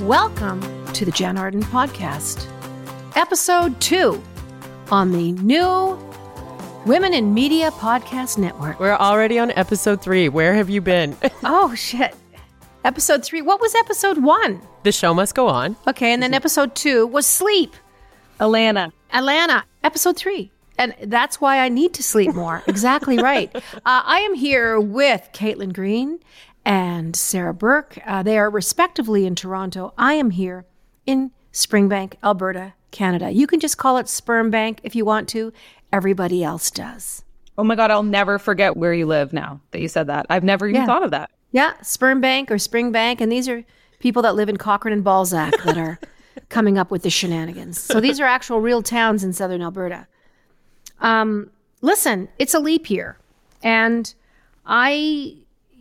Welcome to the Jann Arden Podcast, episode two on the new Women in Media Podcast Network. We're already on episode three. Where have you been? Oh, shit. Episode three. What was episode one? the show must go on. Okay, and then episode two was sleep. Alana. Atlanta, episode three. And that's why I need to sleep more. exactly right. Uh, I am here with Caitlin Green and Sarah Burke. Uh, they are respectively in Toronto. I am here in Springbank, Alberta, Canada. You can just call it Sperm Bank if you want to. Everybody else does. Oh my God, I'll never forget where you live now that you said that. I've never even Yeah. thought of that. Yeah, Sperm Bank or Spring Bank. And these are people that live in Cochrane and Balzac that are coming up with the shenanigans. So these are actual real towns in southern Alberta. Um, listen, it's a leap year. And I,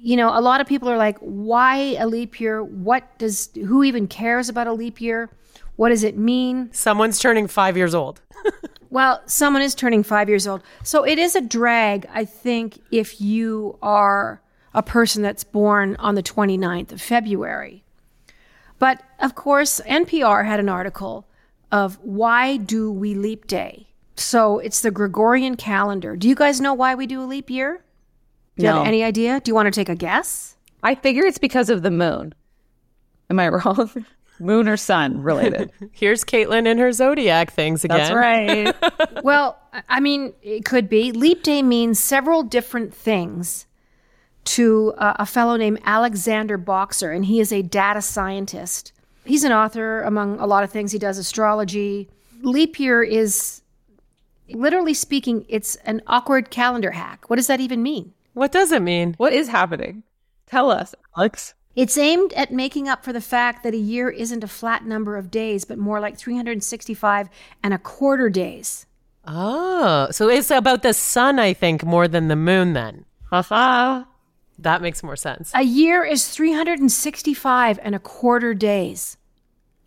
you know, a lot of people are like, why a leap year? What does, who even cares about a leap year? What does it mean? Someone's turning five years old. Well, someone is turning five years old. So it is a drag, I think, if you are a person that's born on the 29th of February. But of course, NPR had an article of why do we leap day? So it's the Gregorian calendar. Do you guys know why we do a leap year? Do you No. have any idea? Do you want to take a guess? I figure it's because of the moon. Am I wrong? moon or sun related. Here's Caitlin and her zodiac things again. That's right. Well, I- I mean, it could be. Leap day means several different things to uh, a fellow named Alexander Boxer, and he is a data scientist. He's an author, among a lot of things. He does astrology. Leap year is, literally speaking, it's an awkward calendar hack. What does that even mean? What does it mean? what is happening? Tell us, Alex. It's aimed at making up for the fact that a year isn't a flat number of days, but more like 365 and a quarter days. Oh, so it's about the sun, I think, more than the moon then. Haha. That makes more sense. A year is 365 and a quarter days.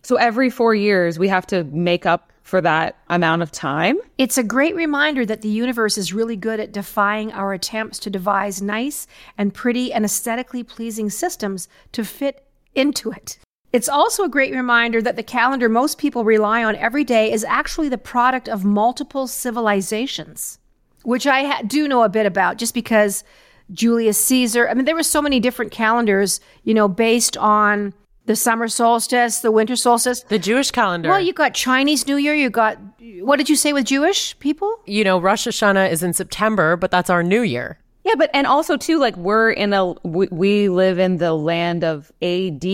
So every four years, we have to make up for that amount of time. It's a great reminder that the universe is really good at defying our attempts to devise nice and pretty and aesthetically pleasing systems to fit into it. It's also a great reminder that the calendar most people rely on every day is actually the product of multiple civilizations, which I ha- do know a bit about just because Julius Caesar, I mean, there were so many different calendars, you know, based on the summer solstice, the winter solstice. The Jewish calendar. Well, you got Chinese New Year. You got what did you say with Jewish people? you know, Rosh Hashanah is in September, but that's our new year. Yeah, but and also too, like we're in a we, we live in the land of AD.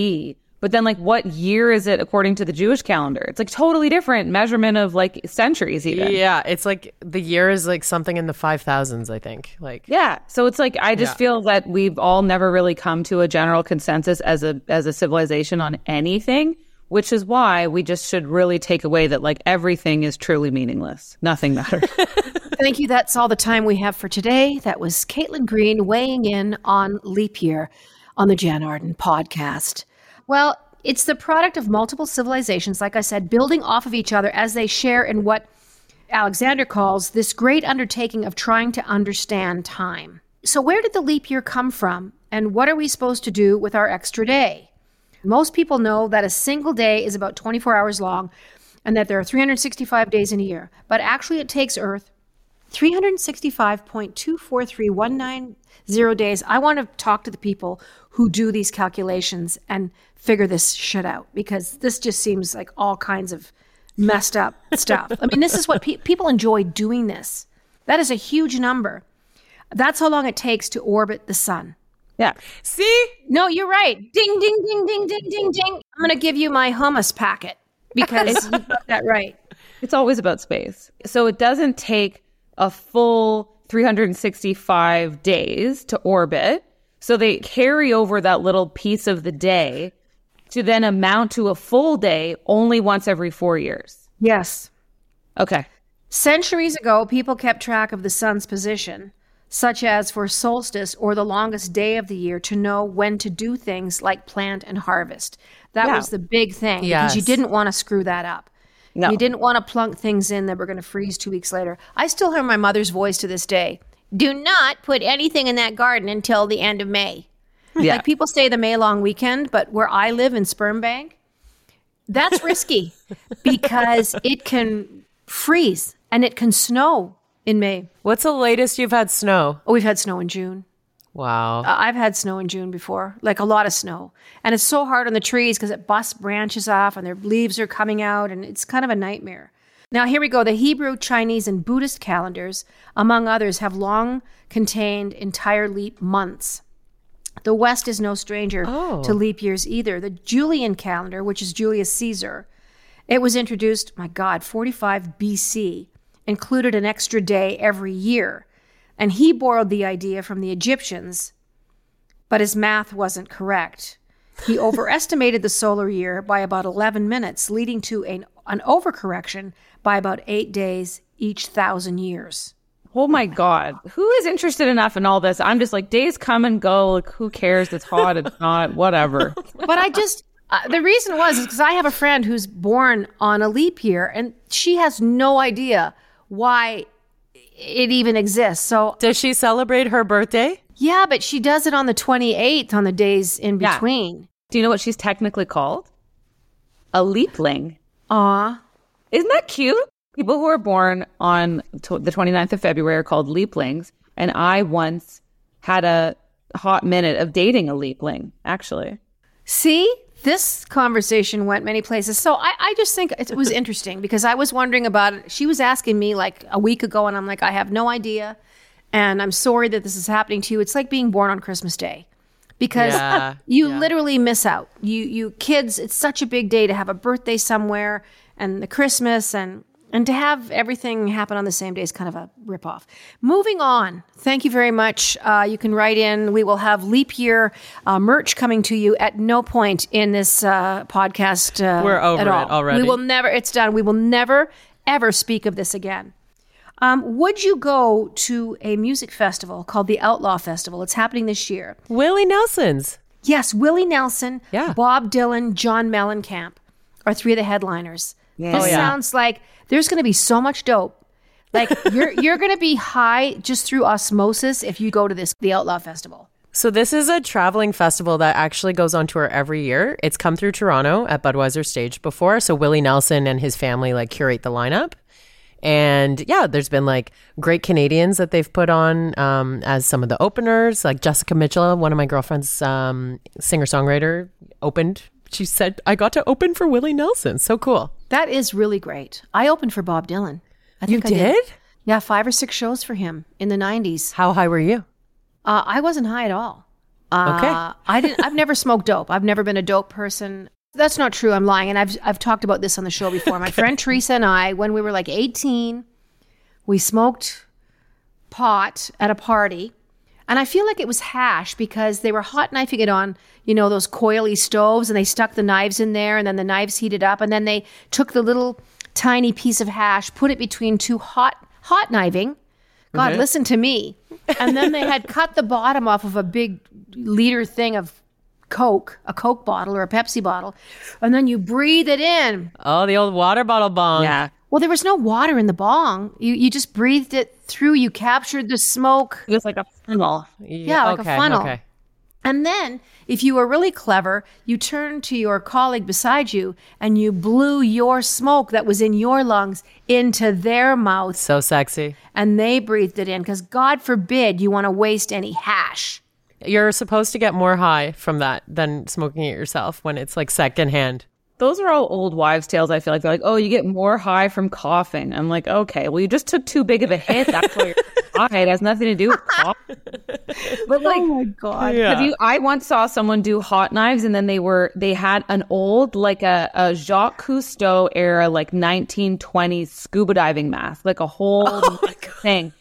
But then, like, what year is it according to the Jewish calendar? It's like totally different measurement of like centuries, even. Yeah, it's like the year is like something in the 5000s, I think. Like, Yeah. So it's like I just Yeah. feel that we've all never really come to a general consensus as a as a civilization on anything, which is why we just should really take away that like everything is truly meaningless. Nothing matters. Thank you. That's all the time we have for today. That was Caitlin Green weighing in on leap year on the Jann Arden podcast. Well, it's the product of multiple civilizations, like I said, building off of each other as they share in what Alexander calls this great undertaking of trying to understand time. So, where did the leap year come from, and what are we supposed to do with our extra day? Most people know that a single day is about 24 hours long and that there are 365 days in a year, but actually, it takes Earth 365.243190 days. I want to talk to the people who do these calculations and figure this shit out because this just seems like all kinds of messed up stuff. I mean, this is what pe- people enjoy doing this. That is a huge number. That's how long it takes to orbit the sun. yeah. see? No, you're right. Ding, ding, ding, ding, ding, ding, ding. I'm going to give you my hummus packet because you got that right. It's always about space. So it doesn't take a full 365 days to orbit. So they carry over that little piece of the day to then amount to a full day only once every four years. Yes. Okay. Centuries ago, people kept track of the sun's position, such as for solstice or the longest day of the year, to know when to do things like plant and harvest. That Yeah. was the big thing because you didn't want to screw that up. No. You didn't want to plunk things in that were going to freeze two weeks later. I still hear my mother's voice to this day. Do not put anything in that garden until the end of May. Yeah. Like people say the May long weekend, but where I live in Sperm Bank, That's risky because it can freeze and it can snow in May. What's the latest you've had snow? Oh, we've had snow in June. Wow. Uh, I've had snow in June before, like a lot of snow. And it's so hard on the trees because it busts branches off and their leaves are coming out, and it's kind of a nightmare. Now, here we go. The Hebrew, Chinese, and Buddhist calendars, among others, have long contained entire leap months. The West is no stranger Oh. to leap years either. The Julian calendar, which is Julius Caesar, it was introduced, my God, 45 BC, included an extra day every year. And he borrowed the idea from the Egyptians, but his math wasn't correct. He overestimated the solar year by about 11 minutes, leading to an, an overcorrection by about eight days each thousand years. Oh my God. Who is interested enough in all this? I'm just like, days come and go. Like, who cares? It's hot. It's not. Whatever. But I just, uh, the reason was because I have a friend who's born on a leap year and she has no idea why it even exists. So, Does she celebrate her birthday? yeah, but she does it on the 28th on the days in Yeah. between. Do you know what she's technically called? A leapling. Aw. Isn't that cute? People who are born on t- the 29th of February are called leaplings. And I once had a hot minute of dating a leapling, actually. See, this conversation went many places. So I, I just think it was interesting because I was wondering about it. She was asking me like a week ago, and I'm like, I have no idea. And I'm sorry that this is happening to you. It's like being born on Christmas Day because Yeah, you yeah. literally miss out. You, you kids, it's such a big day to have a birthday somewhere and the Christmas and and to have everything happen on the same day is kind of a ripoff. Moving on. Thank you very much. Uh, you can write in. We will have leap year uh, merch coming to you at no point in this uh, podcast. Uh, We're over at it already. We will never. It's done. We will never ever speak of this again. Um, would you go to a music festival called the Outlaw Festival? It's happening this year. Willie Nelson's. Yes, Willie Nelson, Yeah. Bob Dylan, John Mellencamp are three of the headliners. This Oh, yeah. sounds like there's going to be so much dope. Like you're you're going to be high just through osmosis if you go to this the Outlaw Festival. So this is a traveling festival that actually goes on tour every year. It's come through Toronto at Budweiser stage before. So Willie Nelson and his family like curate the lineup. And yeah, there's been like great Canadians that they've put on um, as some of the openers. Like Jessica Mitchell, one of my girlfriend's um, singer songwriter, opened. She said, I got to open for Willie Nelson. So cool. That is really great. I opened for Bob Dylan. I You I did? Yeah, five or six shows for him in the '90s. How high were you? Uh, I wasn't high at all. Uh, Okay. I didn't. I've never smoked dope. I've never been a dope person. That's not true. I'm lying, and I've I've talked about this on the show before. My friend Teresa and I, when we were like 18, we smoked pot at a party, and I feel like it was hash because they were hot knifing it on, you know, those coily stoves, and they stuck the knives in there, and then the knives heated up, and then they took the little tiny piece of hash, put it between two hot hot kniving. God, listen to me. And then they had cut the bottom off of a big liter thing of Coke, a Coke bottle or a Pepsi bottle, and then you breathe it in. Oh, the old water bottle bong. Yeah. Well, there was no water in the bong. You you just breathed it through. You captured the smoke. It was like a funnel. Yeah, like a funnel. Okay. And then, if you were really clever, you turned to your colleague beside you and you blew your smoke that was in your lungs into their mouth So sexy. and they breathed it in because God forbid you want to waste any hash. You're supposed to get more high from that than smoking it yourself when it's like secondhand. Those are all old wives' tales. I feel like they're like, oh, you get more high from coughing. I'm like, okay, well, you just took too big of a hit. That's why you're high. It has nothing to do with cough. But like, Oh my God. Have you? I once saw someone do hot knives, and then they were they had an old like a, a Jacques Cousteau era like 1920s scuba diving mask, like a whole oh thing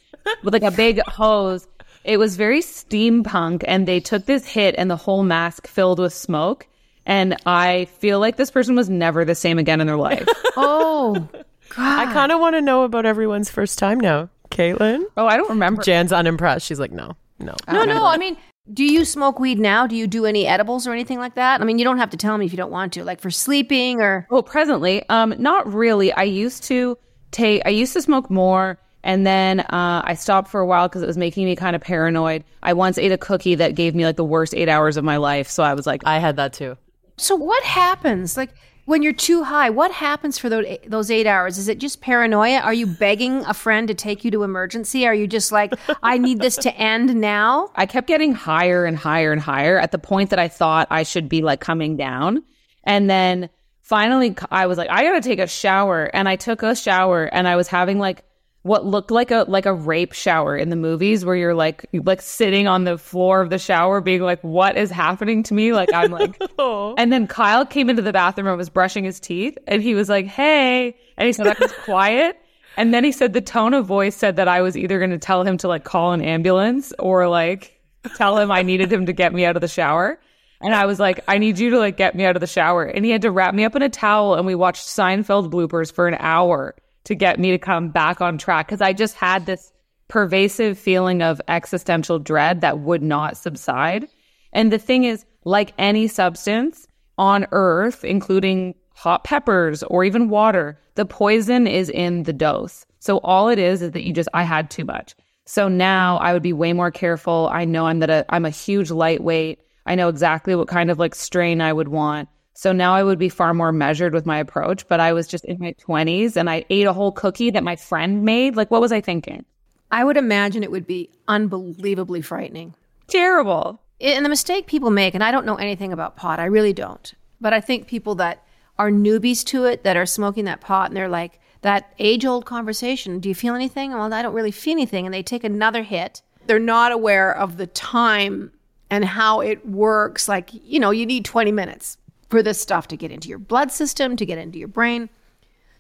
with like a big hose. It was very steampunk, and they took this hit, and the whole mask filled with smoke. And I feel like this person was never the same again in their life. Oh, God. I kind of want to know about everyone's first time now. Caitlin? oh, I don't remember. Jann's unimpressed. She's like, no, no. no, no. I mean, do you smoke weed now? Do you do any edibles or anything like that? I mean, you don't have to tell me if you don't want to, like for sleeping or. Well, presently, um, not really. I used to take, I used to smoke more, and then uh, I stopped for a while because it was making me kind of paranoid. I once ate a cookie that gave me like the worst eight hours of my life, so I was like, I had that too. So what happens? Like, when you're too high, what happens for those those eight hours? Is it just paranoia? Are you begging a friend to take you to emergency? Are you just like, I need this to end now? I kept getting higher and higher and higher at the point that I thought I should be like coming down. And then finally, I was like, I gotta take a shower. And I took a shower and I was having like what looked like a like a rape shower in the movies where you're like like sitting on the floor of the shower being like what is happening to me? Like I'm like oh. and then Kyle came into the bathroom and was brushing his teeth and he was like hey and he said I was quiet. And then he said the tone of voice said that I was either going to tell him to like call an ambulance or like tell him I needed him to get me out of the shower. And I was like, I need you to like get me out of the shower. And he had to wrap me up in a towel and we watched Seinfeld bloopers for an hour to get me to come back on track because I just had this pervasive feeling of existential dread that would not subside. And the thing is, like any substance on earth, including hot peppers or even water, the poison is in the dose. So all it is is that you just, I had too much. So now I would be way more careful. I know I'm that I'm a huge lightweight. I know exactly what kind of like strain I would want. So now I would be far more measured with my approach, but I was just in my 20s and I ate a whole cookie that my friend made. Like, what was I thinking? I would imagine it would be unbelievably frightening. Terrible. And the mistake people make, and I don't know anything about pot, I really don't, but I think people that are newbies to it, that are smoking that pot, and they're like, that age old conversation, do you feel anything? Well, I don't really feel anything. And they take another hit. They're not aware of the time and how it works. Like, you know, you need 20 minutes for this stuff to get into your blood system, to get into your brain.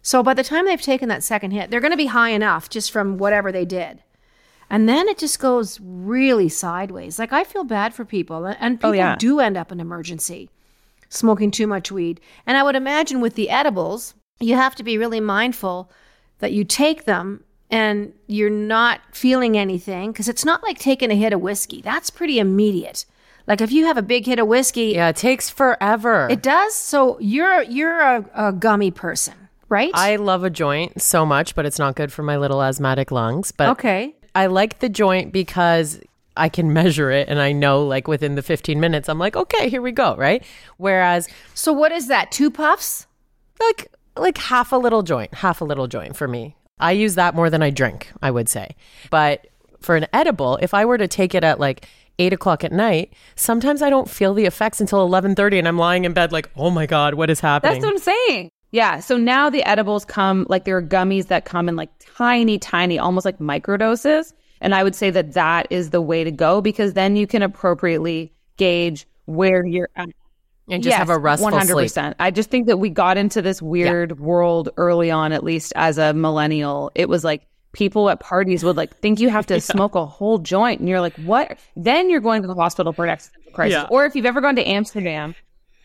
So by the time they've taken that second hit, they're going to be high enough just from whatever they did. And then it just goes really sideways. Like I feel bad for people, and oh, people oh, yeah. do end up in emergency smoking too much weed. And I would imagine with the edibles, you have to be really mindful that you take them and you're not feeling anything because it's not like taking a hit of whiskey. That's pretty immediate. Like if you have a big hit of whiskey, Yeah, it takes forever. it does. So you're you're a, a gummy person, right? I love a joint so much, but it's not good for my little asthmatic lungs. But okay. I like the joint because I can measure it and I know like within the 15 minutes, I'm like, okay, here we go, right? Whereas So what is that? Two puffs? like like half a little joint, half a little joint for me. I use that more than I drink, I would say. But for an edible, if I were to take it at like eight o'clock at night, sometimes I don't feel the effects until eleven thirty, and I'm lying in bed like, oh my god, what is happening? That's what I'm saying. Yeah. So now the edibles come like there are gummies that come in like tiny, tiny, almost like microdoses. And I would say that that is the way to go because then you can appropriately gauge where you're at. and just have a restful One hundred sleep. percent. I just think that we got into this weird world early on, at least as a millennial. It was like people at parties would like think you have to smoke a whole joint, and you're like, what? Then you're going to the hospital for an existential crisis. Yeah. Or if you've ever gone to Amsterdam,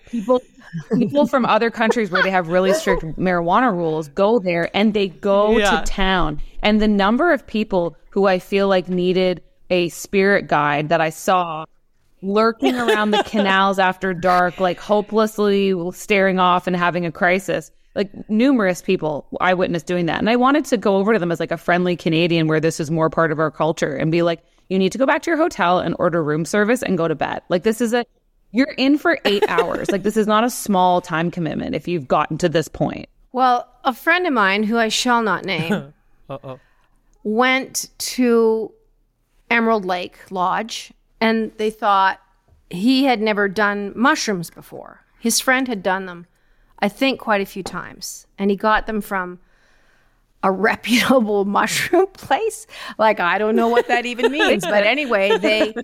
people people from other countries where they have really strict marijuana rules go there and they go Yeah. to town. And the number of people who I feel like needed a spirit guide that I saw lurking around the canals after dark, like hopelessly staring off and having a crisis. Like numerous people I witnessed doing that. And I wanted to go over to them as like a friendly Canadian where this is more part of our culture and be like, you need to go back to your hotel and order room service and go to bed. Like this is a you're in for eight hours. Like this is not a small time commitment if you've gotten to this point. Well, a friend of mine who I shall not name went to Emerald Lake Lodge and they thought he had never done mushrooms before. His friend had done them, I think, quite a few times. And he got them from a reputable mushroom place. Like I don't know what that even means, but anyway, they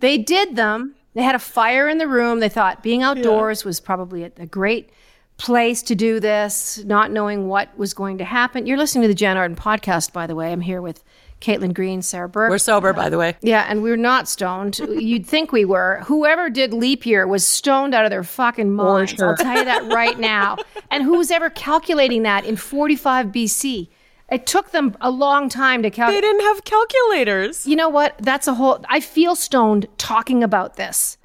they did them. They had a fire in the room. They thought being outdoors was probably a, a great place to do this, not knowing what was going to happen. You're listening to the Jann Arden podcast, by the way. I'm here with Caitlin Green, Sarah Burke. We're sober, by the way. Yeah, and we're not stoned. You'd think we were. Whoever did leap year was stoned out of their fucking minds. I'll tell you that right now. And who was ever calculating that in 45 BC? It took them a long time to calculate. They didn't have calculators. You know what? That's a whole. I feel stoned talking about this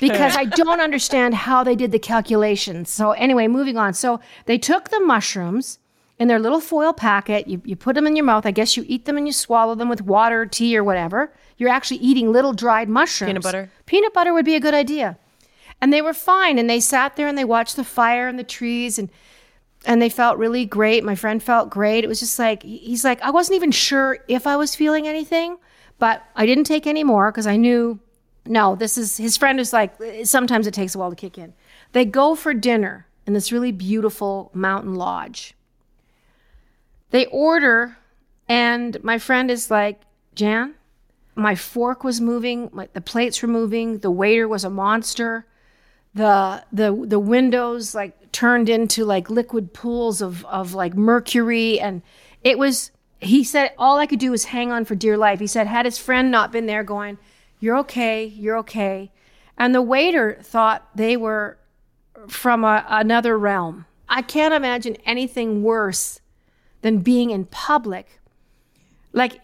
because I don't understand how they did the calculations. So, anyway, moving on. So, they took the mushrooms in their little foil packet. You, you put them in your mouth. I guess you eat them and you swallow them with water, tea, or whatever. You're actually eating little dried mushrooms. Peanut butter? Peanut butter would be a good idea. And they were fine. And they sat there and they watched the fire and the trees and and they felt really great. My friend felt great. It was just like he's like, I wasn't even sure if I was feeling anything, but I didn't take any more because I knew no, this is his friend is like sometimes it takes a while to kick in. They go for dinner in this really beautiful mountain lodge. They order, and my friend is like, Jann, my fork was moving, my, the plates were moving, the waiter was a monster. The the the windows like turned into like liquid pools of of like mercury and it was he said all I could do was hang on for dear life. He said had his friend not been there going, "You're okay, you're okay." And the waiter thought they were from a, another realm. I can't imagine anything worse than being in public. Like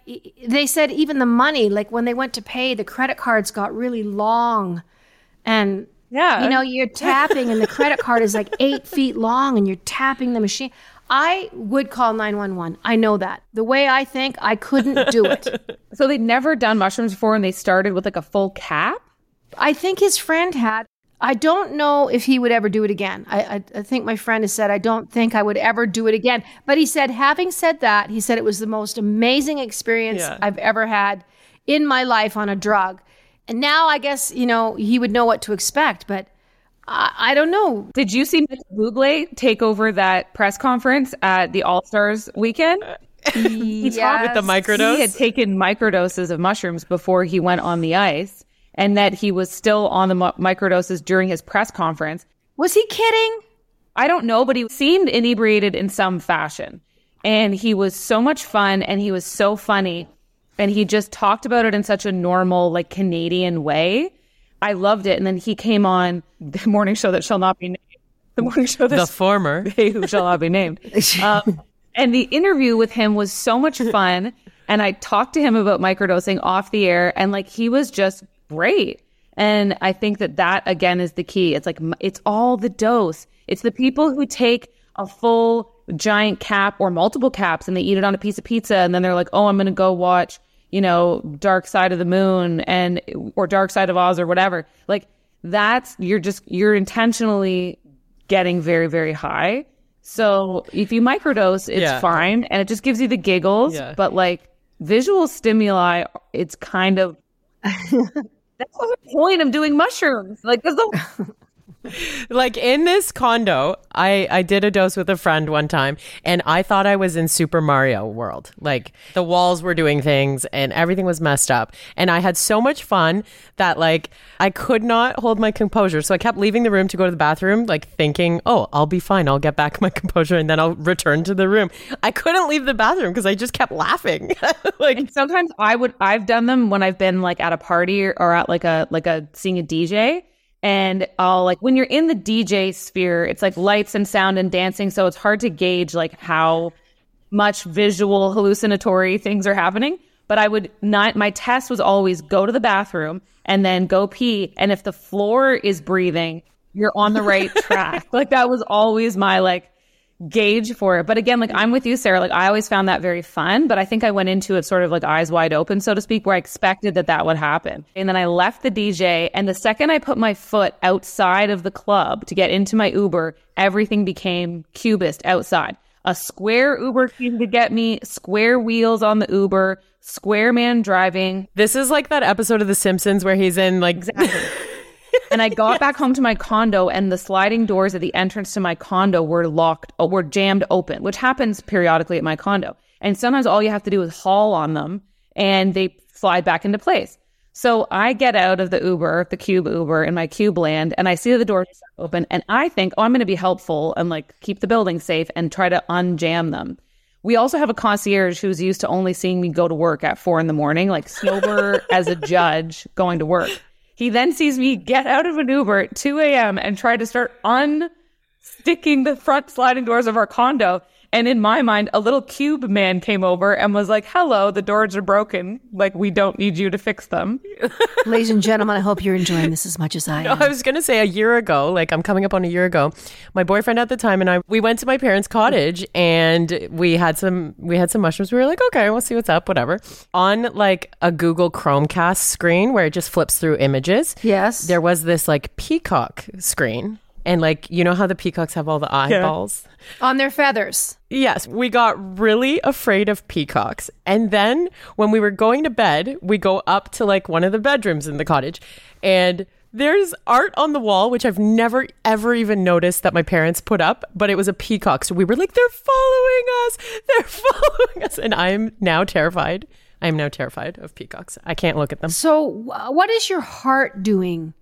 they said, even the money, like when they went to pay, the credit cards got really long. And, Yeah. you know, you're tapping and the credit card is like eight feet long and you're tapping the machine. I would call 911. I know that. The way I think, I couldn't do it. So they'd never done mushrooms before and they started with like a full cap? I think his friend had. I don't know if he would ever do it again. I, I, I think my friend has said, I don't think I would ever do it again. But he said, having said that, he said it was the most amazing experience Yeah. I've ever had in my life on a drug. And now I guess, you know, he would know what to expect, but I, I don't know. Did you see Mitch Bugle take over that press conference at the All Stars weekend? He talked with the microdose? He had taken microdoses of mushrooms before he went on the ice, and that he was still on the mi- microdoses during his press conference. Was he kidding? I don't know, but he seemed inebriated in some fashion. And he was so much fun and he was so funny. And he just talked about it in such a normal, like Canadian way. I loved it. And then he came on the morning show that shall not be named. The morning show that The former. they who shall not be named. Um, and the interview with him was so much fun. And I talked to him about microdosing off the air, and like he was just great. And I think that that again is the key. It's like it's all the dose. It's the people who take a full giant cap or multiple caps and they eat it on a piece of pizza, and then they're like, "Oh, I'm going to go watch." You know, Dark Side of the Moon and or Dark Side of Oz or whatever. Like that's you're just you're intentionally getting very, very high. So if you microdose, it's Yeah. fine and it just gives you the giggles. Yeah. But like visual stimuli, it's kind of that's the point of doing mushrooms. Like that's the like in this condo i i did a dose with a friend one time and i thought i was in super mario world. Like the walls were doing things and everything was messed up. And i had so much fun that like i could not hold my composure. So i kept leaving the room to go to the bathroom like thinking oh i'll be fine. I'll get back my composure and then i'll return to the room. I couldn't leave the bathroom because i just kept laughing. Like And sometimes I would I've done them when I've been like at a party or, or at like a like a seeing a DJ and I'll like when you're in the DJ sphere, it's like lights and sound and dancing, so it's hard to gauge like how much visual hallucinatory things are happening. But I would not my test was always go to the bathroom and then go pee. And if the floor is breathing, you're on the right track. like that was always my like gauge for it. But again, like I'm with you, Sarah. Like I always found that very fun, but I think I went into it sort of like eyes wide open, so to speak, where I expected that that would happen. And then I left the DJ, and the second I put my foot outside of the club to get into my Uber, everything became cubist outside. A square Uber came to get me, square wheels on the Uber, square man driving, this is like that episode of the simpsons where he's in like and I got back home to my condo, and the sliding doors at the entrance to my condo were locked, uh, were jammed open, which happens periodically at my condo. And sometimes all you have to do is haul on them, and they slide back into place. So I get out of the Uber, the Cube Uber, in my Cube land, and I see the doors open, and I think, oh, I'm going to be helpful and like keep the building safe and try to unjam them. We also have a concierge who's used to only seeing me go to work at four in the morning, like sober as a judge going to work. He then sees me get out of an Uber at 2 a.m. and try to start unsticking the front sliding doors of our condo. And in my mind, a little cube man came over and was like, hello, the doors are broken. Like, we don't need you to fix them. Ladies and gentlemen, I hope you're enjoying this as much as I am. I was gonna say a year ago, like I'm coming up on a year ago. My boyfriend at the time and I, we went to my parents' cottage and we had some, we had some mushrooms. We were like, okay, we'll see what's up, whatever. On like a Google Chromecast screen where it just flips through images. Yes. There was this like peacock screen, and like you know how the peacocks have all the eyeballs. On their feathers. Yes, we got really afraid of peacocks. And then when we were going to bed, we go up to like one of the bedrooms in the cottage and there's art on the wall, which I've never ever even noticed that my parents put up, but it was a peacock. So we were like, they're following us. They're following us. And I'm now terrified. I am now terrified of peacocks. I can't look at them. So, what is your heart doing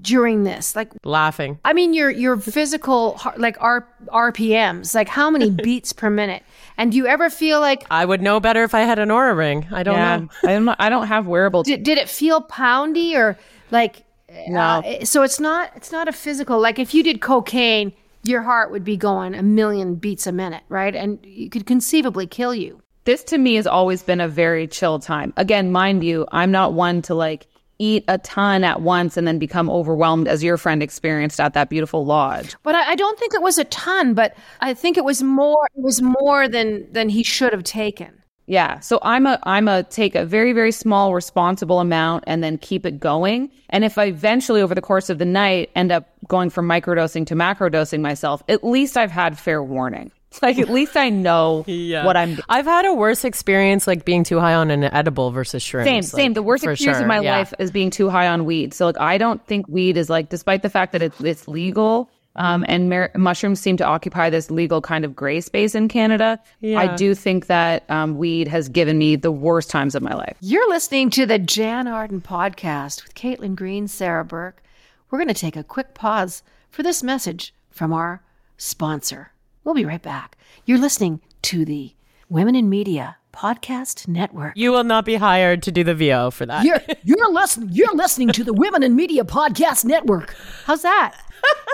during this? Like, Laughing. I mean, your your physical heart- like R, RPMs, like how many beats per minute? And do you ever feel like I would know better if I had an Oura ring. I don't Yeah. know. I'm not, I don't have wearable. did, did it feel poundy or like? No. uh, so it's not it's not a physical. Like if you did cocaine, your heart would be going a million beats a minute, right? And it could conceivably kill you. this to me has always been a very chill time. Again, mind you, I'm not one to like eat a ton at once and then become overwhelmed as your friend experienced at that beautiful lodge. But I, I don't think it was a ton. But I think it was more. It was more than than he should have taken. Yeah. So I'm a I'm a take a very very small responsible amount and then keep it going. And if I eventually over the course of the night end up going from microdosing to macrodosing myself, at least I've had fair warning. Like at least I know what I'm doing. I've had a worse experience like being too high on an edible versus shrooms. Same, like, same. The worst experience sure, of my yeah. life is being too high on weed. So like, I don't think weed is like, despite the fact that it's it's legal, um, and mar- mushrooms seem to occupy this legal kind of gray space in Canada. Yeah. I do think that um, weed has given me the worst times of my life. You're listening to the Jann Arden podcast with Caitlin Green, Sarah Burke. We're going to take a quick pause for this message from our sponsor. We'll be right back. You're listening to the Women in Media Podcast Network. You will not be hired to do the VO for that. You're you're listening. You're listening to the Women in Media Podcast Network. How's that?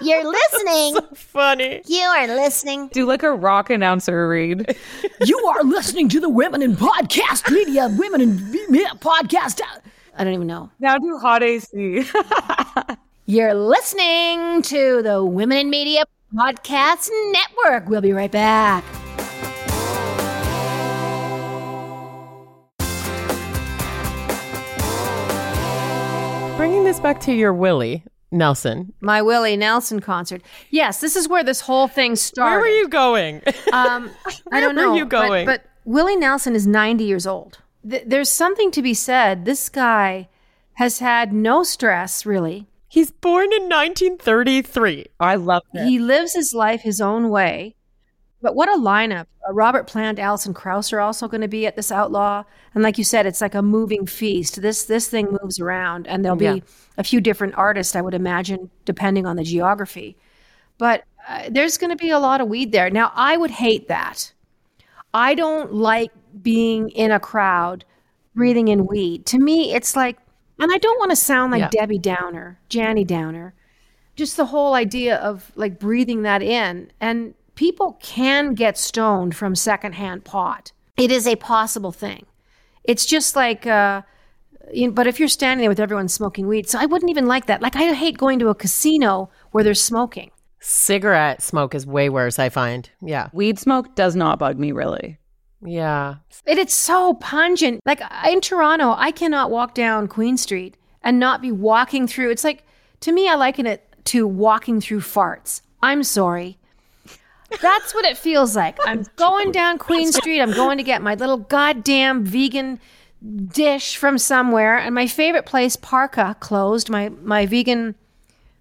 You're listening. Funny. You are listening. Do like a rock announcer read. You are listening to the Women in Podcast Media Women in Media Podcast. I don't even know. now do hot AC. You're listening to the Women in Media Podcast Network. We'll be right back. Bringing this back to your Willie Nelson. My Willie Nelson concert. Yes, this is where this whole thing started. Where were you going? Um, I don't know. Where know. were you but- going? But, Willie Nelson is 90 years old. Th- there's something to be said. This guy has had no stress, really. He's born in 1933. I love it. He lives his life his own way. But what a lineup. Uh, Robert Plant, Alison Krauss are also going to be at this Outlaw. And like you said, it's like a moving feast. This this thing moves around and there'll Yeah. be a few different artists, I would imagine, depending on the geography. But uh, there's going to be a lot of weed there. Now, I would hate that. I don't like being in a crowd breathing in weed. To me, it's like, and I don't want to sound like Yeah. Debbie Downer, Janny Downer, just the whole idea of like breathing that in. And people can get stoned from secondhand pot. It is a possible thing. It's just like, uh, you know, but if you're standing there with everyone smoking weed, so I wouldn't even like that. Like, I hate going to a casino where there's smoking. Cigarette smoke is way worse, I find. Yeah. Weed smoke does not bug me really. Yeah. And it's so pungent. Like in Toronto, I cannot walk down Queen Street and not be walking through. It's like, to me, I liken it to walking through farts. I'm sorry. That's what it feels like. I'm going down Queen Street. I'm going to get my little goddamn vegan dish from somewhere. And my favorite place, Parka, closed. My my vegan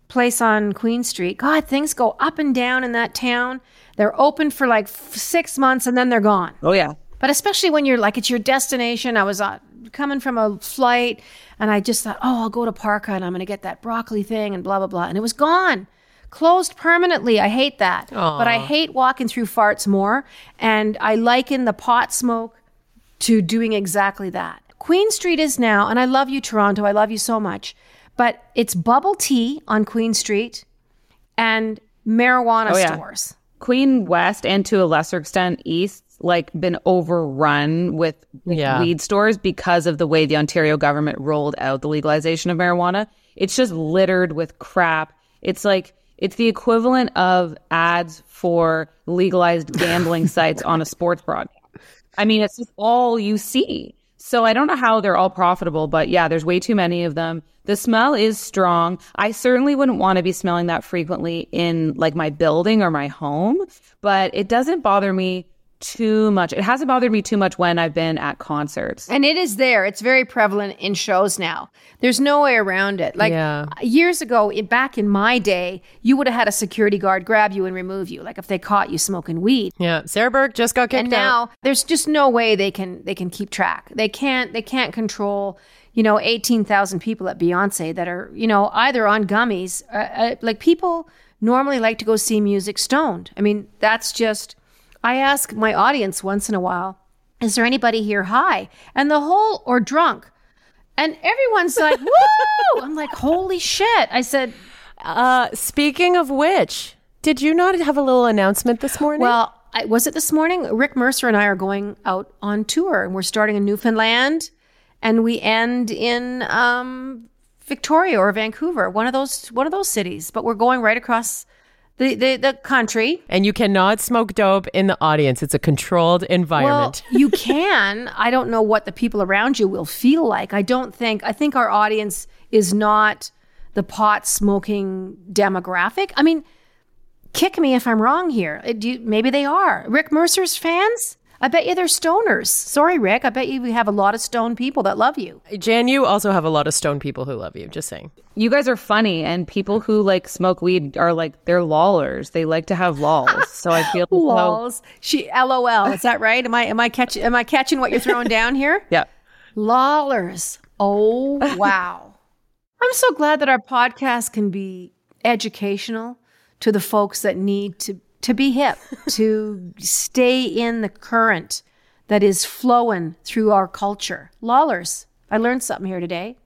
place on Queen Street. God, things go up and down in that town. They're open for like f- six months and then they're gone. Oh yeah. But especially when you're like, it's your destination. I was uh, coming from a flight and I just thought, oh, I'll go to Parka and I'm going to get that broccoli thing and blah, blah, blah. And it was gone. Closed permanently. I hate that. But I hate walking through farts more. And I liken the pot smoke to doing exactly that. Queen Street is now, and I love you, Toronto. I love you so much. But it's bubble tea on Queen Street and marijuana Oh, yeah. stores. Queen West and to a lesser extent East like been overrun with Yeah. weed stores because of the way the Ontario government rolled out the legalization of marijuana. It's just littered with crap. It's like it's the equivalent of ads for legalized gambling sites on a sports broadcast. I mean, it's just all you see. So I don't know how they're all profitable, but yeah, there's way too many of them. The smell is strong. I certainly wouldn't want to be smelling that frequently in like my building or my home, but it doesn't bother me too much. It hasn't bothered me too much when I've been at concerts. And it is there. It's very prevalent in shows now. There's no way around it. Like Yeah. years ago, in, back in my day, you would have had a security guard grab you and remove you, like if they caught you smoking weed. Yeah, Sarah Burke just got kicked out. and out. now there's just no way they can they can keep track. They can't they can't control you know eighteen thousand people at Beyonce that are you know either on gummies. Uh, uh, like people normally like to go see music stoned. I mean that's just. I ask my audience once in a while, is there anybody here high? And the whole or drunk. And everyone's like, woo! I'm like, holy shit. I said, Uh, speaking of which, did you not have a little announcement this morning? Well, I, was it this morning? Rick Mercer and I are going out on tour, and we're starting in Newfoundland, and we end in um, Victoria or Vancouver, one of those one of those cities. But we're going right across the the, the country. and you cannot smoke dope in the audience. It's a controlled environment. Well, you can. I don't know what the people around you will feel like. I don't think. I think our audience is not the pot smoking demographic. I mean, kick me if I'm wrong here. Uh, Do you, maybe they are. Rick Mercer's fans? I bet you they're stoners. Sorry, Rick. I bet you we have a lot of stone people that love you. Jann, you also have a lot of stone people who love you. Just saying. You guys are funny, and people who like smoke weed are like they're lollers. They like to have lols. So I feel as though- She LOL. Is that right? Am I am I catching am I catching what you're throwing down here? yeah. Lollers. Oh, wow. I'm so glad that our podcast can be educational to the folks that need to, to be hip, to stay in the current that is flowing through our culture. Lollers. I learned something here today.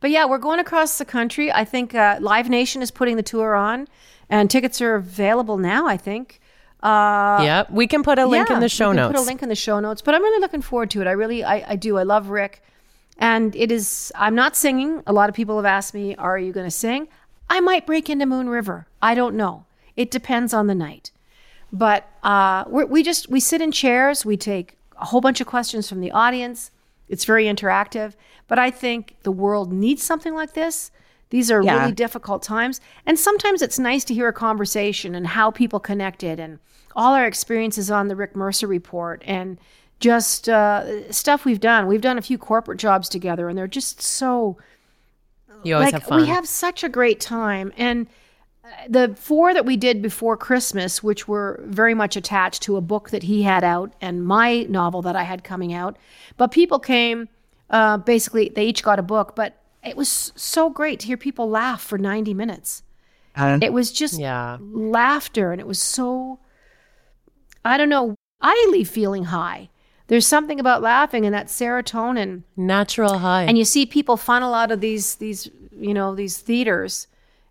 But yeah, we're going across the country. I think uh, Live Nation is putting the tour on, and tickets are available now, I think. Uh, yeah, we can put a link yeah, in the show we can notes. Put a link in the show notes. But I'm really looking forward to it. I really, I, I do. I love Rick, and it is. I'm not singing. A lot of people have asked me, "Are you going to sing?" I might break into Moon River. I don't know. It depends on the night. But uh, we're, we just we sit in chairs. We take a whole bunch of questions from the audience. It's very interactive. But I think the world needs something like this. These are Yeah. really difficult times. And sometimes it's nice to hear a conversation and how people connected and all our experiences on the Rick Mercer report and just uh, stuff we've done. We've done a few corporate jobs together and they're just so you always like have fun. we have such a great time and the four that we did before christmas which were very much attached to a book that he had out and my novel that i had coming out but people came uh, basically they each got a book but it was so great to hear people laugh for 90 minutes And it was just yeah. laughter and it was so i don't know i leave feeling high there's something about laughing and that serotonin Natural high. and you see people funnel out of these these you know these theaters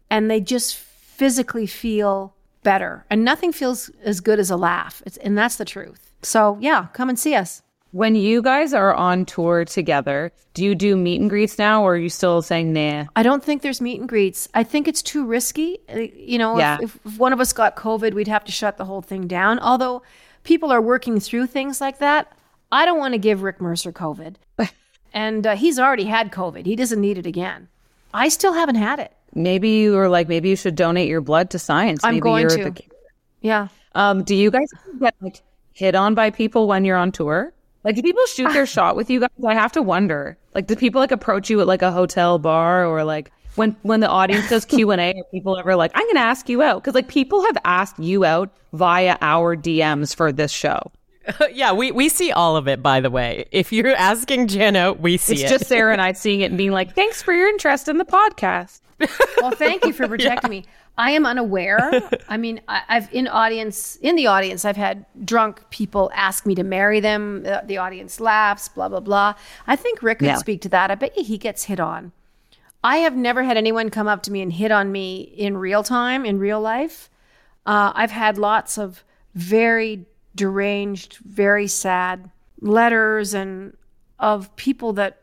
and they just physically feel better. And nothing feels as good as a laugh. It's, and that's the truth. So yeah come and see us. When you guys are on tour together, do you do meet and greets now, or are you still saying nah? i don't think there's meet and greets. I think it's too risky. Uh, you know Yeah. if, if one of us got covid we'd have to shut the whole thing down. Although people are working through things like that i don't want to give rick mercer covid. And uh, he's already had covid. He doesn't need it again. I still haven't had it Maybe you were like, maybe you should donate your blood to science. I'm maybe going you're to. The, yeah um, do you guys get like hit on by people when you're on tour? Like, do people shoot their shot with you guys? I have to wonder. Like, do people like approach you at like a hotel bar or like when when the audience does Q and A? Are people ever like, I'm going to ask you out? Because like people have asked you out via our DMs for this show. yeah, we, we see all of it, by the way. If you're asking Jann out, we see It's it. just Sarah and I seeing it and being like, thanks for your interest in the podcast. Well, thank you for protecting me. I am unaware. I mean, I, I've in audience in the audience. I've had drunk people ask me to marry them. The, the audience laughs. Blah blah blah. I think Rick could Yeah. speak to that. I bet you he gets hit on. I have never had anyone come up to me and hit on me in real time in real life. Uh, I've had lots of very deranged, very sad letters and of people that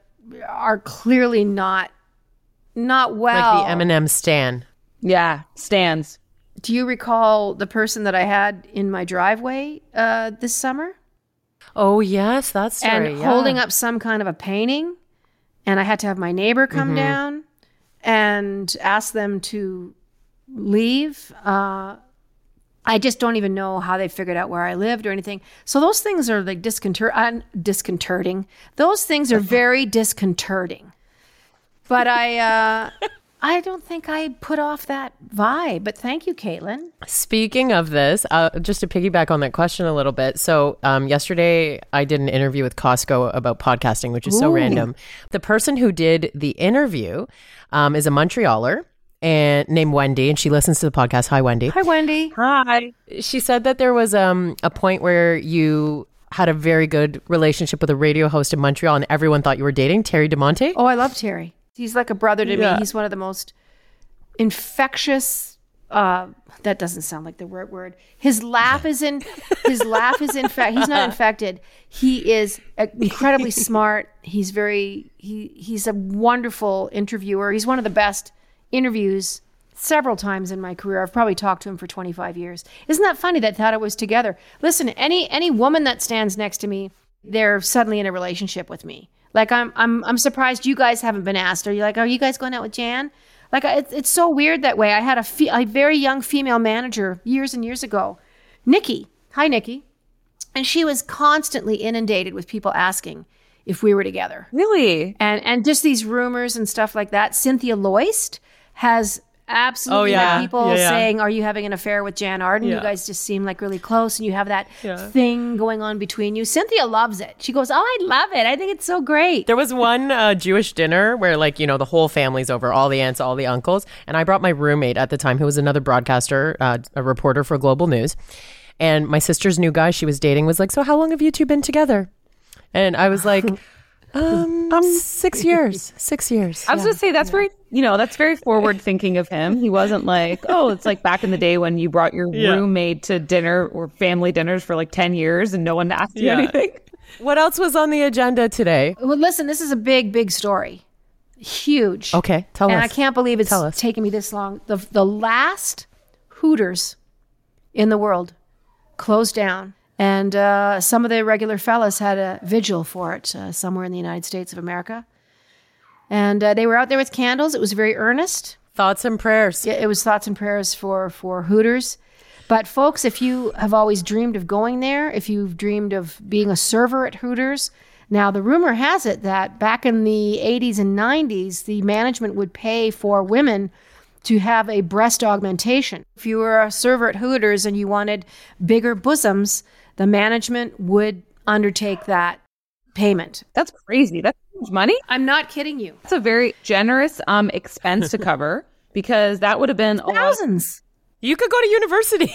are clearly not not well. Like the Eminem stan. Yeah, stands. Do you recall the person that I had in my driveway uh, this summer? Oh yes, that's story. and yeah. holding up some kind of a painting. And I had to have my neighbor come Mm-hmm. down and ask them to leave. Uh, I just don't even know how they figured out where I lived or anything. So those things are like disconcer- uh, disconcerting. Those things are very disconcerting. But I, uh, I don't think I put off that vibe. But thank you, Caitlin. Speaking of this, uh, just to piggyback on that question a little bit. So, um, yesterday I did an interview with Costco about podcasting, which is so random. The person who did the interview um, is a Montrealer and named Wendy, and she listens to the podcast. Hi, Wendy. Hi, Wendy. Hi. She said that there was um, a point where you had a very good relationship with a radio host in Montreal, and everyone thought you were dating Terry DiMonte. Oh, I love Terry. He's like a brother to Yeah. me. He's one of the most infectious. Uh, that doesn't sound like the right word. His laugh is in. His laugh is in fact. He's not infected. He is incredibly smart. He's very. He he's a wonderful interviewer. He's one of the best interviews several times in my career. I've probably talked to him for 25 years. Isn't that funny that thought it was together? Listen, any any woman that stands next to me, they're suddenly in a relationship with me. Like I'm I'm I'm surprised you guys haven't been asked. Are you like, are you guys going out with Jann? Like it's it's so weird that way. I had a fe- a very young female manager years and years ago, Nikki. Hi, Nikki. And she was constantly inundated with people asking if we were together Really? and and just these rumors and stuff like that. Cynthia Loyst has absolutely Oh, yeah. people Yeah, yeah. saying, "Are you having an affair with Jann Arden? You guys just seem like really close, and you have that thing going on between you." Cynthia loves it. She goes, "Oh, I love it. I think it's so great." There was one uh, Jewish dinner where, like, you know, the whole family's over, all the aunts, all the uncles. And I brought my roommate at the time, who was another broadcaster, uh, a reporter for Global News. And my sister's new guy she was dating was like, So, how long have you two been together? And I was like, um, six years. Six years. I was going to say that's very, you know, that's very forward thinking of him. He wasn't like, oh, it's like back in the day when you brought your roommate to dinner or family dinners for like 10 years and no one asked you Yeah. anything. What else was on the agenda today? Well, listen, this is a big, big story, huge. Okay, tell and us. And I can't believe it's Tell us. taken me this long. The the last Hooters in the world closed down, and uh, some of the regular fellas had a vigil for it uh, somewhere in the United States of America. And uh, they were out there with candles. It was very earnest. Thoughts and prayers. Yeah, it was thoughts and prayers for for Hooters. But folks, if you have always dreamed of going there, if you've dreamed of being a server at Hooters, now the rumor has it that back in the 80s and 90s, the management would pay for women to have a breast augmentation. If you were a server at Hooters and you wanted bigger bosoms, the management would undertake that payment. That's crazy. That's huge money. I'm not kidding you. That's a very generous um expense to cover because that would have been a lot. Thousands. You could go to university.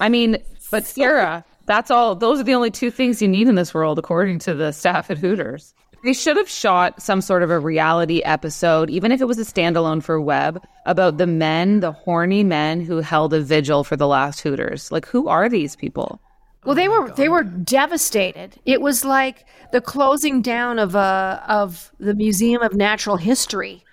I mean, but Sarah, that's all. Those are the only two things you need in this world, according to the staff at Hooters. They should have shot some sort of a reality episode, even if it was a standalone for web, about the men, the horny men who held a vigil for the last Hooters. Like, who are these people? Well, they oh were they were devastated. It was like the closing down of a of the Museum of Natural History,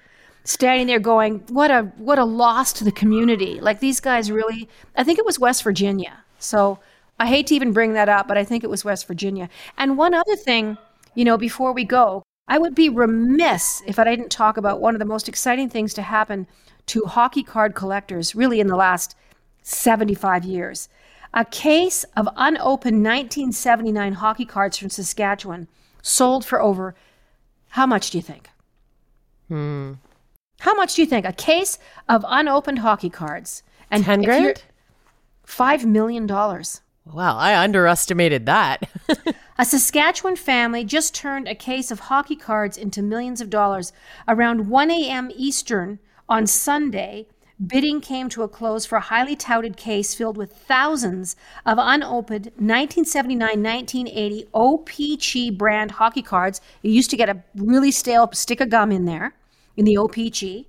standing there going, "What a what a loss to the community!" Like these guys really. I think it was West Virginia. So I hate to even bring that up, but I think it was West Virginia. And one other thing, you know, before we go, I would be remiss if I didn't talk about one of the most exciting things to happen to hockey card collectors, really in the last 75 years. A case of unopened 1979 hockey cards from Saskatchewan sold for over, how much do you think? Hmm. How much do you think? A case of unopened hockey cards. And 10 grand? 5 million. dollars. Wow, I underestimated that. A Saskatchewan family just turned a case of hockey cards into millions of dollars. Around 1 a.m. Eastern on Sunday, bidding came to a close for a highly touted case filled with thousands of unopened 1979 1980 O-Pee-Chee brand hockey cards. You used to get a really stale stick of gum in there, in the O-Pee-Chee.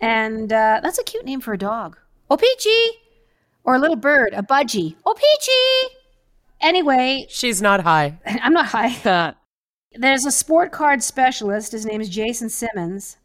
And uh, that's a cute name for a dog. O-Pee-Chee! Or a little bird, a budgie. Peachy! Anyway, She's not high. I'm not high. There's a sport card specialist. His name is Jason Simmons,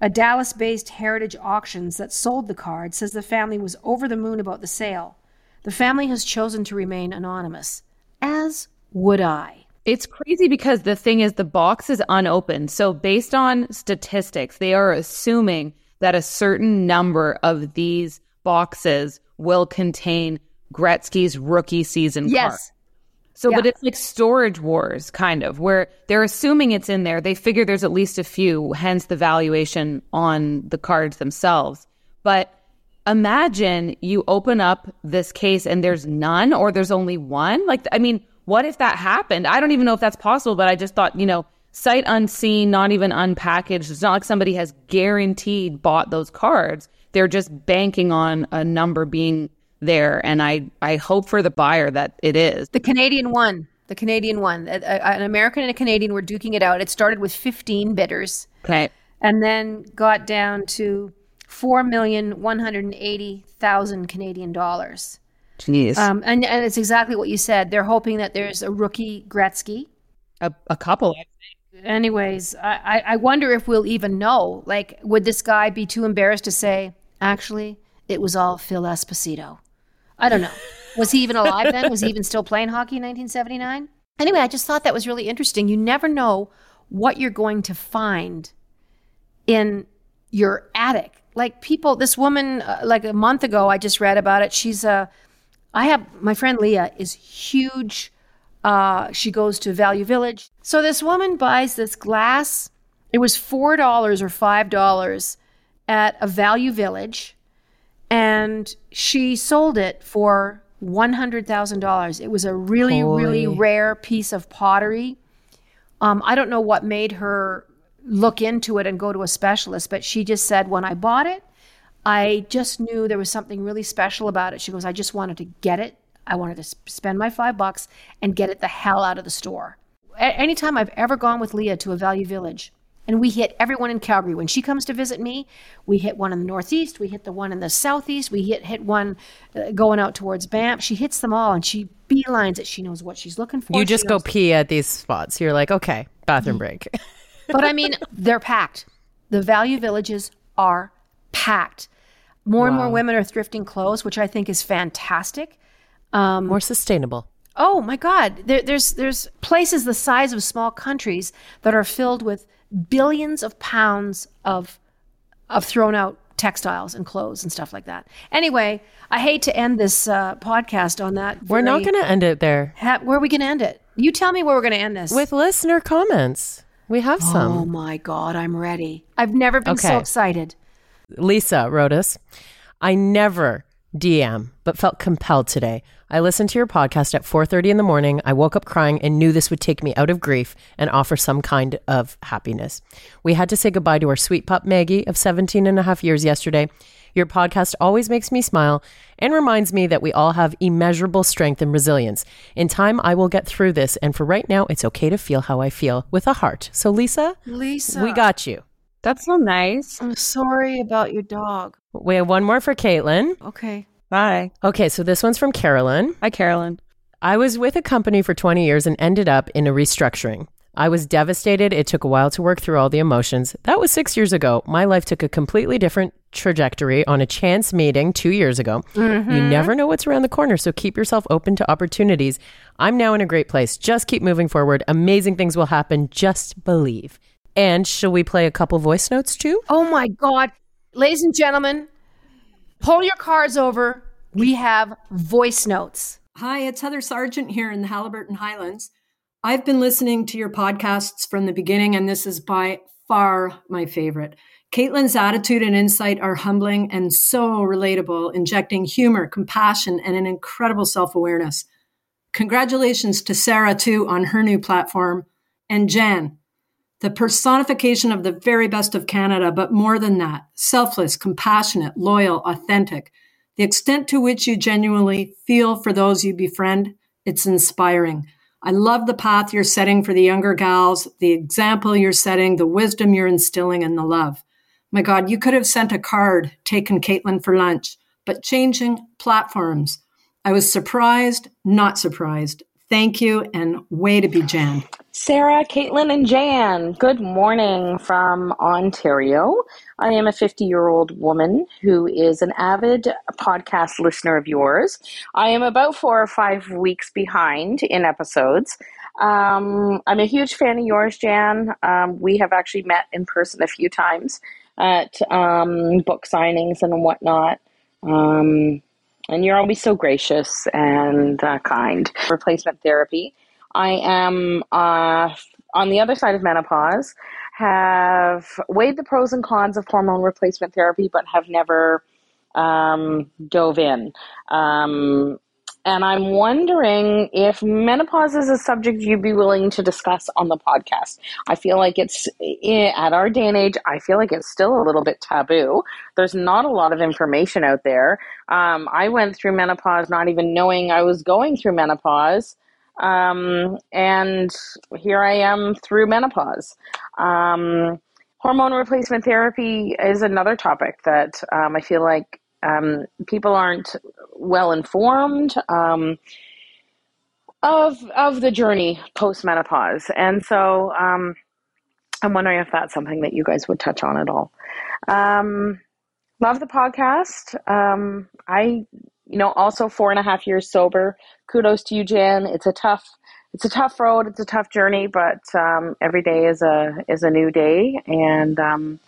a Dallas based Heritage Auctions that sold the card, says the family was over the moon about the sale. The family has chosen to remain anonymous, as would I. It's crazy because the thing is, the box is unopened. So, based on statistics, they are assuming that a certain number of these boxes will contain Gretzky's rookie season card. So, but it's like storage wars, kind of, where they're assuming it's in there. They figure there's at least a few, hence the valuation on the cards themselves. But imagine you open up this case and there's none or there's only one. Like, I mean, what if that happened? I don't even know if that's possible, but I just thought, you know, sight unseen, not even unpackaged. It's not like somebody has guaranteed bought those cards. They're just banking on a number being there. And I, I hope for the buyer that it is. The Canadian one. The Canadian one. A- a- An American and a Canadian were duking it out. It started with 15 bidders Okay. and then got down to 4,180,000 Canadian dollars. Jeez. Um, and, and it's exactly what you said. They're hoping that there's a rookie Gretzky. a, a couple. Anyways, I, I- I wonder if we'll even know. Like, would this guy be too embarrassed to say, actually, it was all Phil Esposito? I don't know. Was he even alive then? Was he even still playing hockey in 1979? Anyway, I just thought that was really interesting. You never know what you're going to find in your attic. Like people, this woman, uh, like a month ago, I just read about it. She's a, I have my friend Leah is huge. Uh, she goes to Value Village. So this woman buys this glass. It was four dollars or five dollars at a Value Village, and she sold it for one hundred thousand dollars. It was a really, really rare piece of pottery. Um, I don't know what made her look into it and go to a specialist, but she just said, when I bought it, I just knew there was something really special about it. She goes, I just wanted to get it. I wanted to spend my five bucks and get it the hell out of the store. A- anytime I've ever gone with Leah to a Value Village, and we hit everyone in Calgary. When she comes to visit me, we hit one in the Northeast, we hit the one in the Southeast, we hit hit one uh, going out towards Banff. She hits them all, and she beelines it. She knows what she's looking for. You just go pee at these spots. You're like, okay, bathroom break. but I mean, they're packed. The value villages are packed. More and more women are thrifting clothes, which I think is fantastic. More sustainable. Oh my God, there, there's there's places the size of small countries that are filled with billions of pounds of of thrown out textiles and clothes and stuff like that. Anyway, I hate to end this uh, podcast on that. We're not going to end it there. Ha- where are we going to end it? You tell me where we're going to end this. With listener comments, we have some. oh my God, I'm ready. I've never been so excited. Lisa wrote us I never DM, but felt compelled today. I listened to your podcast at 4:30 in the morning. I woke up crying and knew this would take me out of grief and offer some kind of happiness. We had to say goodbye to our sweet pup Maggie of 17 and a half years yesterday. Your podcast always makes me smile and reminds me that we all have immeasurable strength and resilience. In time, I will get through this, and for right now, it's okay to feel how I feel with a heart. So, Lisa, Lisa, we got you. That's so nice. I'm sorry about your dog. We have one more for Caitlin. Okay. Bye. Okay, so this one's from Carolyn. Hi, Carolyn. I was with a company for 20 years and ended up in a restructuring. I was devastated. It took a while to work through all the emotions. That was six years ago. My life took a completely different trajectory on a chance meeting two years ago. You mm-hmm. never know what's around the corner, so keep yourself open to opportunities. I'm now in a great place. Just keep moving forward. Amazing things will happen. Just believe. And shall we play a couple voice notes too? Oh my God. Ladies and gentlemen, pull your cards over. We have voice notes. Hi, it's Heather Sargent here in the Haliburton Highlands. I've been listening to your podcasts from the beginning, and this is by far my favorite. Caitlin's attitude and insight are humbling and so relatable, injecting humor, compassion, and an incredible self awareness. Congratulations to Sarah, too, on her new platform, and Jann, the personification of the very best of Canada, but more than that, selfless, compassionate, loyal, authentic. The extent to which you genuinely feel for those you befriend, it's inspiring. I love the path you're setting for the younger gals, the example you're setting, the wisdom you're instilling, and the love. My God, you could have sent a card, taken Caitlin for lunch, but changing platforms. I was surprised, not surprised. Thank you, and way to be Jann. Sarah, Caitlin, and Jann, good morning from Ontario. I am a 50 year old woman who is an avid podcast listener of yours. I am about four or five weeks behind in episodes. Um, I'm a huge fan of yours, Jann. Um, we have actually met in person a few times at um, book signings and whatnot. Um, and you're always so gracious and uh, kind. Replacement therapy. I am uh, on the other side of menopause, have weighed the pros and cons of hormone replacement therapy, but have never um, dove in. Um, and I'm wondering if menopause is a subject you'd be willing to discuss on the podcast. I feel like it's at our day and age, I feel like it's still a little bit taboo. There's not a lot of information out there. Um, I went through menopause not even knowing I was going through menopause. Um, and here I am through menopause. Um, hormone replacement therapy is another topic that um, I feel like um, people aren't well informed um, of of the journey post menopause, and so um, I'm wondering if that's something that you guys would touch on at all. Love the podcast. I, you know, also four and a half years sober. Kudos to you, Jann. It's a tough it's a tough road. It's a tough journey, but um, every day is a is a new day, and um,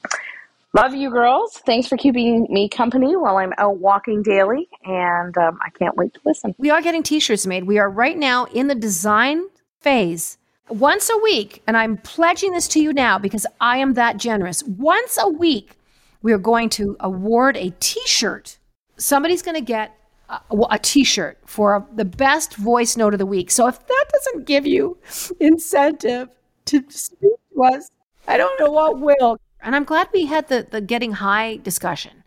Love you, girls. Thanks for keeping me company while I'm out walking daily, and um, I can't wait to listen. We are getting t shirts made. We are right now in the design phase. Once a week, and I'm pledging this to you now because I am that generous. Once a week, we are going to award a t shirt. Somebody's going to get a, a t shirt for the best voice note of the week. So if that doesn't give you incentive to speak to us, I don't know what will. And I'm glad we had the the getting high discussion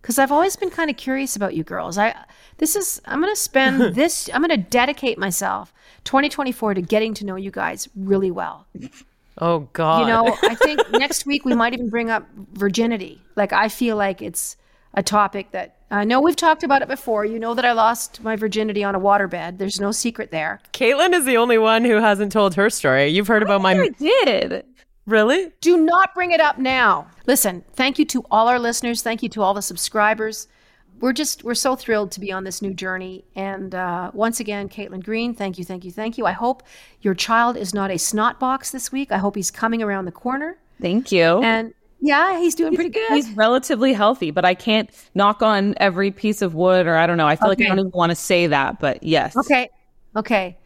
because I've always been kind of curious about you girls. I this is I'm going to spend this I'm going to dedicate myself 2024 to getting to know you guys really well. Oh God! You know, I think next week we might even bring up virginity. Like I feel like it's a topic that I know we've talked about it before. You know that I lost my virginity on a waterbed. There's no secret there. Caitlin is the only one who hasn't told her story. You've heard about my. I did. Really? Do not bring it up now. Listen, thank you to all our listeners. Thank you to all the subscribers. We're just, we're so thrilled to be on this new journey. And uh, once again, Caitlin Green, thank you, thank you, thank you. I hope your child is not a snot box this week. I hope he's coming around the corner. Thank you. And yeah, he's doing pretty good. He's relatively healthy, but I can't knock on every piece of wood or I don't know. I feel okay. like I don't even want to say that, but yes. Okay. Okay.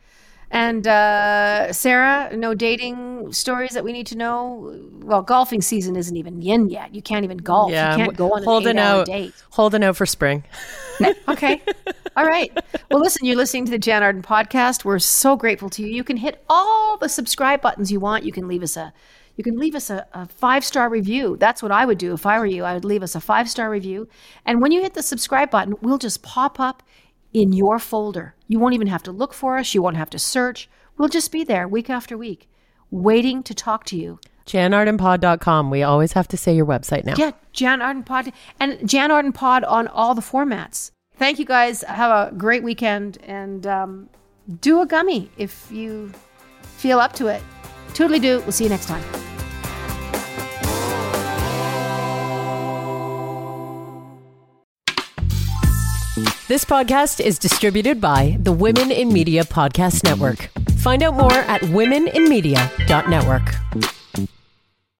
And uh, Sarah, no dating stories that we need to know. Well, golfing season isn't even in yet. You can't even golf. Yeah, you can't go on hold an eight-hour date. Hold a note for spring. okay. All right. Well, listen, you're listening to the Jann Arden podcast. We're so grateful to you. You can hit all the subscribe buttons you want. You can leave us a you can leave us a, a five star review. That's what I would do if I were you. I would leave us a five star review. And when you hit the subscribe button, we'll just pop up in your folder. You won't even have to look for us. You won't have to search. We'll just be there week after week, waiting to talk to you. JannArdenPod.com. We always have to say your website now. Yeah, Jann Arden Pod and Jann Arden Pod on all the formats. Thank you guys. Have a great weekend and um, do a gummy if you feel up to it. Toodly do. We'll see you next time. This podcast is distributed by the Women in Media Podcast Network. Find out more at womeninmedia.network.